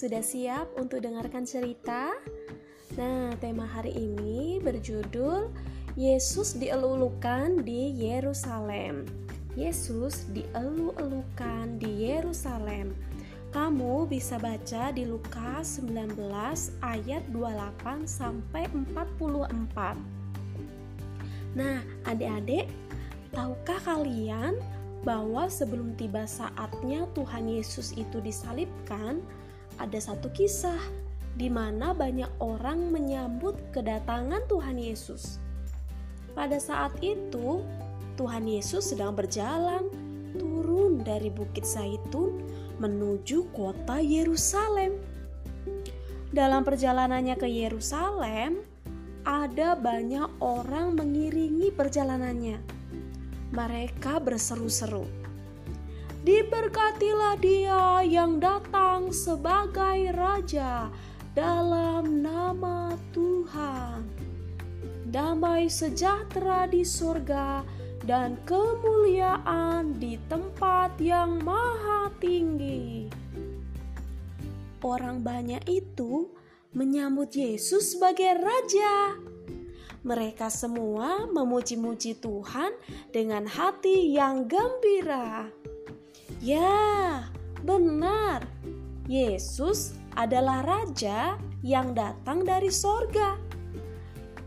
sudah siap untuk dengarkan cerita? Nah, tema hari ini berjudul Yesus dielu-elukan di Yerusalem. Yesus dielu-elukan di Yerusalem. Kamu bisa baca di Lukas 19 ayat 28 sampai 44. Nah, adik-adik, tahukah kalian bahwa sebelum tiba saatnya Tuhan Yesus itu disalibkan, ada satu kisah di mana banyak orang menyambut kedatangan Tuhan Yesus. Pada saat itu, Tuhan Yesus sedang berjalan turun dari Bukit Zaitun menuju kota Yerusalem. Dalam perjalanannya ke Yerusalem, ada banyak orang mengiringi perjalanannya mereka berseru-seru. Diberkatilah dia yang datang sebagai raja dalam nama Tuhan. Damai sejahtera di surga dan kemuliaan di tempat yang maha tinggi. Orang banyak itu menyambut Yesus sebagai raja. Mereka semua memuji-muji Tuhan dengan hati yang gembira. Ya, benar. Yesus adalah raja yang datang dari sorga.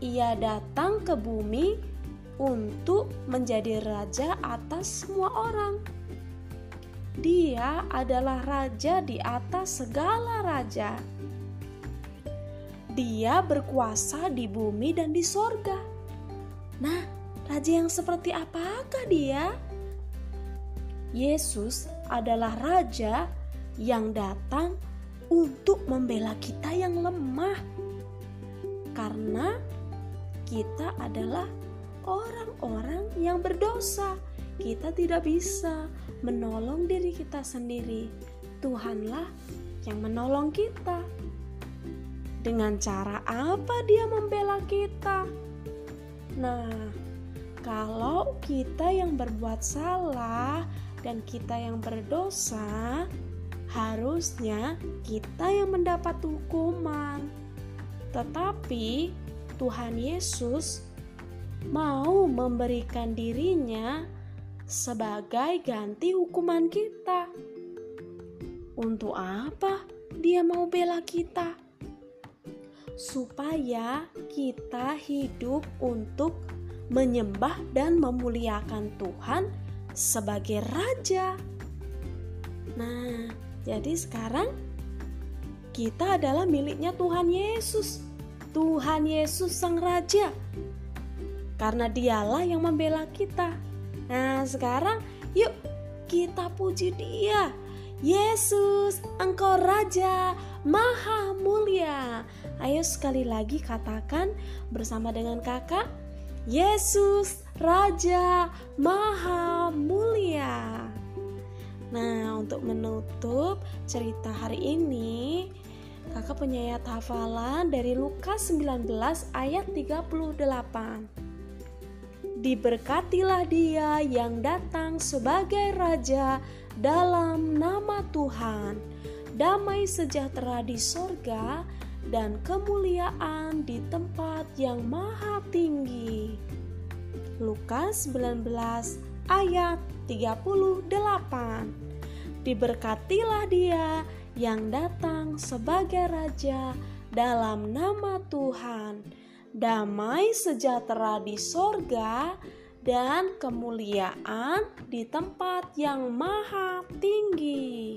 Ia datang ke bumi untuk menjadi raja atas semua orang. Dia adalah raja di atas segala raja. Dia berkuasa di bumi dan di sorga. Nah, raja yang seperti apakah dia? Yesus adalah raja yang datang untuk membela kita yang lemah, karena kita adalah orang-orang yang berdosa. Kita tidak bisa menolong diri kita sendiri. Tuhanlah yang menolong kita. Dengan cara apa dia membela kita? Nah, kalau kita yang berbuat salah dan kita yang berdosa, harusnya kita yang mendapat hukuman. Tetapi Tuhan Yesus mau memberikan dirinya sebagai ganti hukuman kita. Untuk apa dia mau bela kita? supaya kita hidup untuk menyembah dan memuliakan Tuhan sebagai Raja. Nah, jadi sekarang kita adalah miliknya Tuhan Yesus. Tuhan Yesus Sang Raja. Karena dialah yang membela kita. Nah, sekarang yuk kita puji dia. Yesus, Engkau Raja, Maha Mulia. Ayo sekali lagi katakan bersama dengan kakak, Yesus Raja Maha Mulia. Nah, untuk menutup cerita hari ini, kakak punya ayat hafalan dari Lukas 19 ayat 38. Diberkatilah dia yang datang sebagai raja dalam nama Tuhan damai sejahtera di sorga, dan kemuliaan di tempat yang maha tinggi. Lukas 19 ayat 38 Diberkatilah dia yang datang sebagai raja dalam nama Tuhan, damai sejahtera di sorga dan kemuliaan di tempat yang maha tinggi.